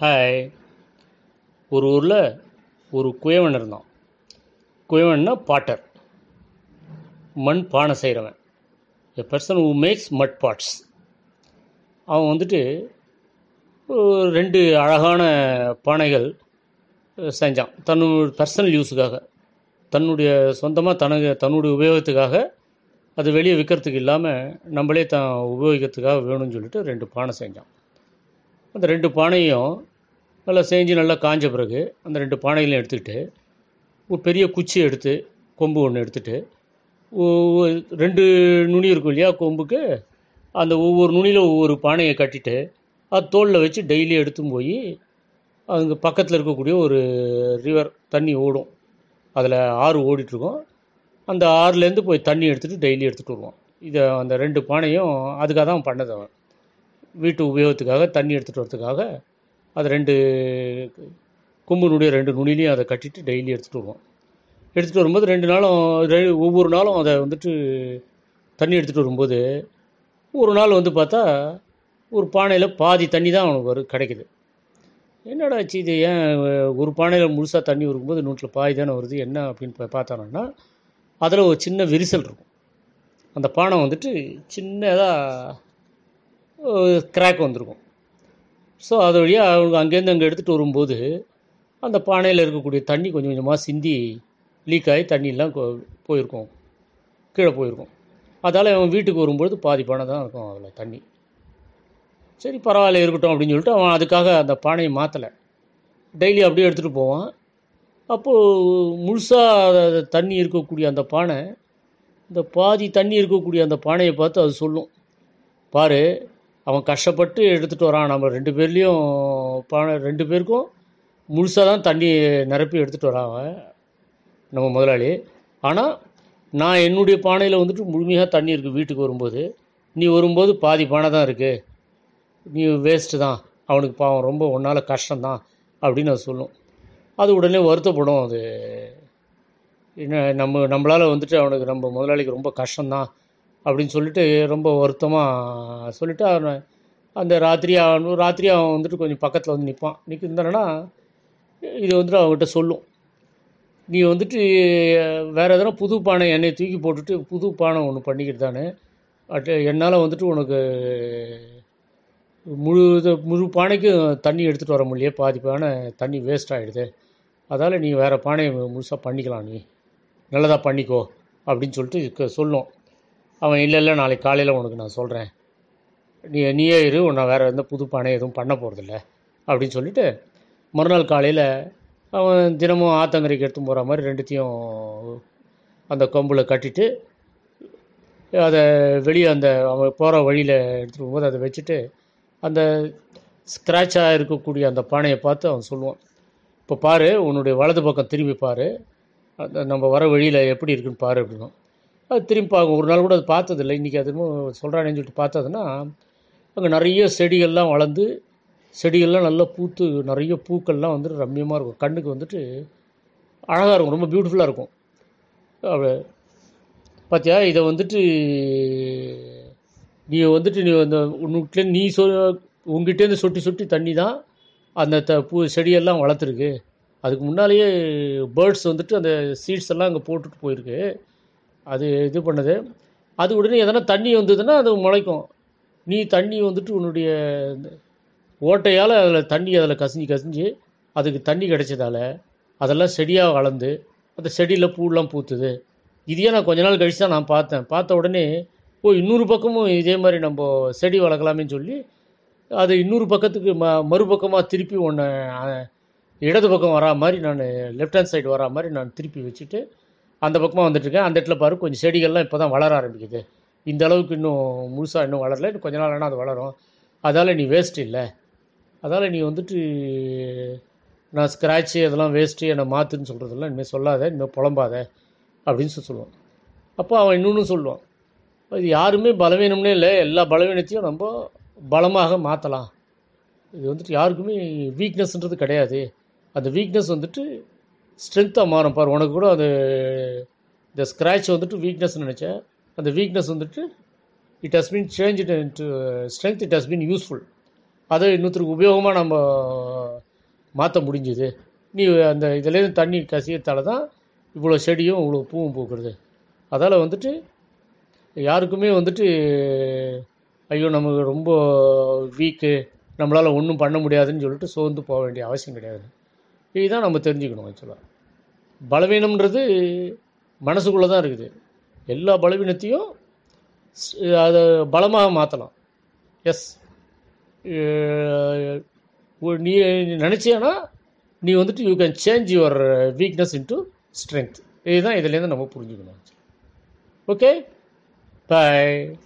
Hi. ஒரு ஊரில் ஒரு குயவன் இருந்தான். குயவன்னா பாட்டர். மண் பானை செய்கிறவன் a person who makes mud pots அவன் வந்துட்டு ரெண்டு அழகான பானைகள் செஞ்சான். தன்னோட பர்சனல் யூஸுக்காக தன்னுடைய சொந்தமாக தனக்கு தன்னுடைய உபயோகத்துக்காக அது வெளியே விற்கிறதுக்கு இல்லாமல் நம்மளே தான் உபயோகிக்கிறதுக்காக வேணும்னு சொல்லிட்டு ரெண்டு பானை செஞ்சான். அந்த ரெண்டு பானையும் நல்லா செஞ்சு நல்லா காஞ்ச பிறகு அந்த ரெண்டு பானைகளையும் எடுத்துக்கிட்டு ஒரு பெரிய குச்சி எடுத்து கொம்பு ஒன்று எடுத்துகிட்டு ரெண்டு நுனி இருக்கும் இல்லையா கொம்புக்கு அந்த ஒவ்வொரு நுனியில் ஒவ்வொரு பானையை கட்டிட்டு அது தோளில் வச்சு டெய்லி எடுத்துன்னு போய் அங்கே பக்கத்தில் இருக்கக்கூடிய ஒரு ரிவர் தண்ணி ஓடும். அதில் ஆறு ஓடிட்டுருக்கோம். அந்த ஆறுலேருந்து போய் தண்ணி எடுத்துகிட்டு டெய்லி எடுத்துகிட்டு வருவோம் இதை அந்த ரெண்டு பானையும் அதுக்காக தான் பண்ணது அவன். வீட்டு உபயோகத்துக்காக தண்ணி எடுத்துகிட்டு வரதுக்காக அது ரெண்டு கொம்புனுடைய ரெண்டு நுனிலையும் அதை கட்டிட்டு டெய்லி எடுத்துகிட்டு வருவோம். எடுத்துகிட்டு வரும்போது ரெண்டு நாளும் ஒவ்வொரு நாளும் அதை வந்துட்டு தண்ணி எடுத்துகிட்டு வரும்போது ஒரு நாள் வந்து பார்த்தா ஒரு பானையில் பாதி தண்ணி தான் அவனுக்கு வரும் கிடைக்குது. என்னடா ஆச்சு இது? ஏன் ஒரு பானையில் முழுசாக தண்ணி இருக்கும்போது நூற்றில் பாதி தானே வருது? என்ன அப்படின்னு பா- பார்த்தானோன்னா அதில் ஒரு சின்ன விரிசல் இருக்கும். அந்த பானை வந்துட்டு சின்னதாக கிராக் வந்திருக்கும். ஸோ அது வழியாக அவங்க அங்கேருந்து அங்கே எடுத்துகிட்டு வரும்போது அந்த பானையில் இருக்கக்கூடிய தண்ணி கொஞ்சம் கொஞ்சமாக சிந்தி லீக் ஆகி தண்ணியெலாம் போயிருக்கும். கீழே போயிருக்கும். அதால் அவன் வீட்டுக்கு வரும்பொழுது பாதி பானை தான் இருக்கும் அதில் தண்ணி. சரி பரவாயில்ல இருக்கட்டும் அப்படின்னு சொல்லிட்டு அவன் அதுக்காக அந்த பானையை மாற்றலை டெய்லி அப்படியே எடுத்துகிட்டு போவான். அப்போது முழுசாக தண்ணி இருக்கக்கூடிய அந்த பானை இந்த பாதி தண்ணி இருக்கக்கூடிய அந்த பானையை பார்த்து அது சொல்லும். பாரு அவன் கஷ்டப்பட்டு எடுத்துகிட்டு வரான். நம்ம ரெண்டு பேர்லேயும் பானை ரெண்டு பேருக்கும் முழுசாக தான் தண்ணி நிரப்பி எடுத்துகிட்டு வரான் அவன் நம்ம முதலாளி. ஆனால் நான் என்னுடைய பானையில் வந்துட்டு முழுமையாக தண்ணி இருக்குது வீட்டுக்கு வரும்போது. நீ வரும்போது பாதி பானை தான் இருக்குது நீ வேஸ்ட்டு தான். அவனுக்கு பாவம் ரொம்ப உன்னால் கஷ்டம்தான் அப்படின்னு நான் சொல்லும். அது உடனே வருத்தப்படும். அது என்ன நம்ம நம்மளால் வந்துட்டு அவனுக்கு நம்ம முதலாளிக்கு ரொம்ப கஷ்டம்தான். அப்படின்னு சொல்லிட்டு ரொம்ப வருத்தமாக சொல்லிட்டு அவன் அந்த ராத்திரி அவன் ராத்திரி அவன் வந்துட்டு கொஞ்சம் பக்கத்தில் வந்து நிற்பான் நிற்கிருந்தானா இது வந்துட்டு அவன்கிட்ட சொல்லும். நீ வந்துட்டு வேறு எதனா புது பானை எண்ணெயை தூக்கி போட்டுட்டு புது பானை ஒன்று பண்ணிக்கிட்டு தானே. அட் என்னால் வந்துட்டு உனக்கு முழு இது முழு பானைக்கும் தண்ணி எடுத்துகிட்டு வர முடியலையே பாதி பானை தண்ணி வேஸ்ட் ஆகிடுது அதால் நீ வேறு பானையை முழுசாக பண்ணிக்கலாம் நீ. நல்லதாக பண்ணிக்கோ அப்படின்னு சொல்லிட்டு சொல்லும். அவன் இல்லை இல்லை நாளைக்கு காலையில் உனக்கு நான் சொல்கிறேன் நீ நீயே இரு நான் வேறு எந்த புது பானை எதுவும் பண்ண போகிறதில்ல அப்படின்னு சொல்லிட்டு மறுநாள் காலையில் அவன் தினமும் ஆத்தங்கரைக்கு எடுத்து போகிற மாதிரி ரெண்டுத்தையும் அந்த கொம்பில் கட்டிட்டு அதை வெளியே அந்த அவன் போகிற வழியில் எடுத்துகிட்டு போகும்போது அதை வச்சுட்டு அந்த ஸ்க்ராட்சாக இருக்கக்கூடிய அந்த பானையை பார்த்து அவன் சொல்லுவான். இப்போ பாரு உன்னுடைய வலது பக்கம் திரும்பி பாரு அந்த நம்ம வர வழியில் எப்படி இருக்குன்னு பாரு அப்படின்னும் அது திரும்பி அவங்க ஒரு நாள் கூட அது பார்த்ததில்ல. இன்றைக்கி அது சொல்கிறானேன்னு சொல்லிட்டு பார்த்ததுன்னா அங்கே நிறைய செடிகள்லாம் வளர்ந்து செடிகள்லாம் நல்லா பூத்து நிறைய பூக்கள்லாம் வந்துட்டு ரம்மியமாக இருக்கும். கண்ணுக்கு வந்துட்டு அழகாக இருக்கும். ரொம்ப பியூட்டிஃபுல்லாக இருக்கும். அப்படி பார்த்தியா இதை வந்துட்டு நீ வந்துட்டு நீ அந்த உன்கிட்ட நீ சொ உங்ககிட்டேருந்து சொட்டி சொட்டி தண்ணி தான் அந்த த பூ செடியெல்லாம் வளர்த்துருக்கு. அதுக்கு முன்னாலேயே பேர்ட்ஸ் வந்துட்டு அந்த சீட்ஸ் எல்லாம் அங்கே போட்டுட்டு போயிருக்கு. அது இது பண்ணுது. அது உடனே எதனா தண்ணி வந்ததுன்னா அது முளைக்கும். நீ தண்ணி வந்துட்டு உன்னுடைய இந்த ஓட்டையால் அதில் தண்ணி அதில் கசிஞ்சு கசிஞ்சு அதுக்கு தண்ணி கிடைச்சதால அதெல்லாம் செடியாக வளர்ந்து அந்த செடியில் பூலாம் பூத்துது. இதையே நான் கொஞ்ச நாள் கழிச்சு தான் நான் பார்த்தேன். பார்த்த உடனே ஓ இன்னொரு பக்கமும் இதே மாதிரி நம்ம செடி வளர்க்கலாமேன்னு சொல்லி அது இன்னொரு பக்கத்துக்கு ம மறுபக்கமாக திருப்பி ஒன்று இடது பக்கம் வரா மாதிரி நான் லெஃப்ட் ஹேண்ட் சைடு வரா மாதிரி நான் திருப்பி வச்சுட்டு அந்த பக்கமாக வந்துட்டுருக்கேன். அந்த இடத்துல பாரு கொஞ்சம் செடிகள்லாம் இப்போ தான் வளர ஆரம்பிக்குது. இந்த அளவுக்கு இன்னும் முழுசாக இன்னும் வளரல. இன்னும் கொஞ்ச நாள் ஆனால் அது வளரும். அதால் நீ வேஸ்ட் இல்லை. அதால் நீ வந்துட்டு நான் ஸ்க்ராட்சு அதெல்லாம் வேஸ்ட்டு என்னை மாற்றுன்னு சொல்கிறதெல்லாம் இனிமேல் சொல்லாத. இனிமேல் புலம்பாத. அப்படின்னு சொல்லி சொல்லுவான். அப்போ அவன் இன்னொன்று சொல்லுவான். இது யாருமே பலவீனம்னே இல்லை. எல்லா பலவீனத்தையும் நம்ம பலமாக மாற்றலாம் இது வந்துட்டு யாருக்குமே வீக்னஸ்ன்றது கிடையாது. அந்த வீக்னஸ் வந்துட்டு ஸ்ட்ரென்த்தாக மாறும். பார் உனக்கு கூட அது இந்த ஸ்க்ராட்ச் வந்துட்டு வீக்னஸ்னு நினச்சேன். அந்த வீக்னஸ் வந்துட்டு it has been change into strength it has been useful அதை இன்னொருத்தருக்கு உபயோகமாக நம்ம மாற்ற முடிஞ்சுது. நீ அந்த இதுலேருந்து தண்ணி கசியத்தால் தான் இவ்வளோ செடியும் இவ்வளோ பூவும் பூக்கிறது. அதால் வந்துட்டு யாருக்குமே வந்துட்டு ஐயோ நமக்கு ரொம்ப வீக்கு நம்மளால் ஒன்றும் பண்ண முடியாதுன்னு சொல்லிட்டு சோர்ந்து போக வேண்டிய அவசியம் கிடையாது. இதுதான் நம்ம தெரிஞ்சுக்கணும் ஆக்சுவலாக பலவீனம்ன்றது மனசுக்குள்ளே தான் இருக்குது. எல்லா பலவீனத்தையும் அதை பலமாக மாற்றலாம் எஸ் நீ நினச்சியானா நீ வந்துட்டு you can change your weakness into strength இதுதான் இதுலேருந்து நம்ம புரிஞ்சுக்கணும் ஓகே பாய்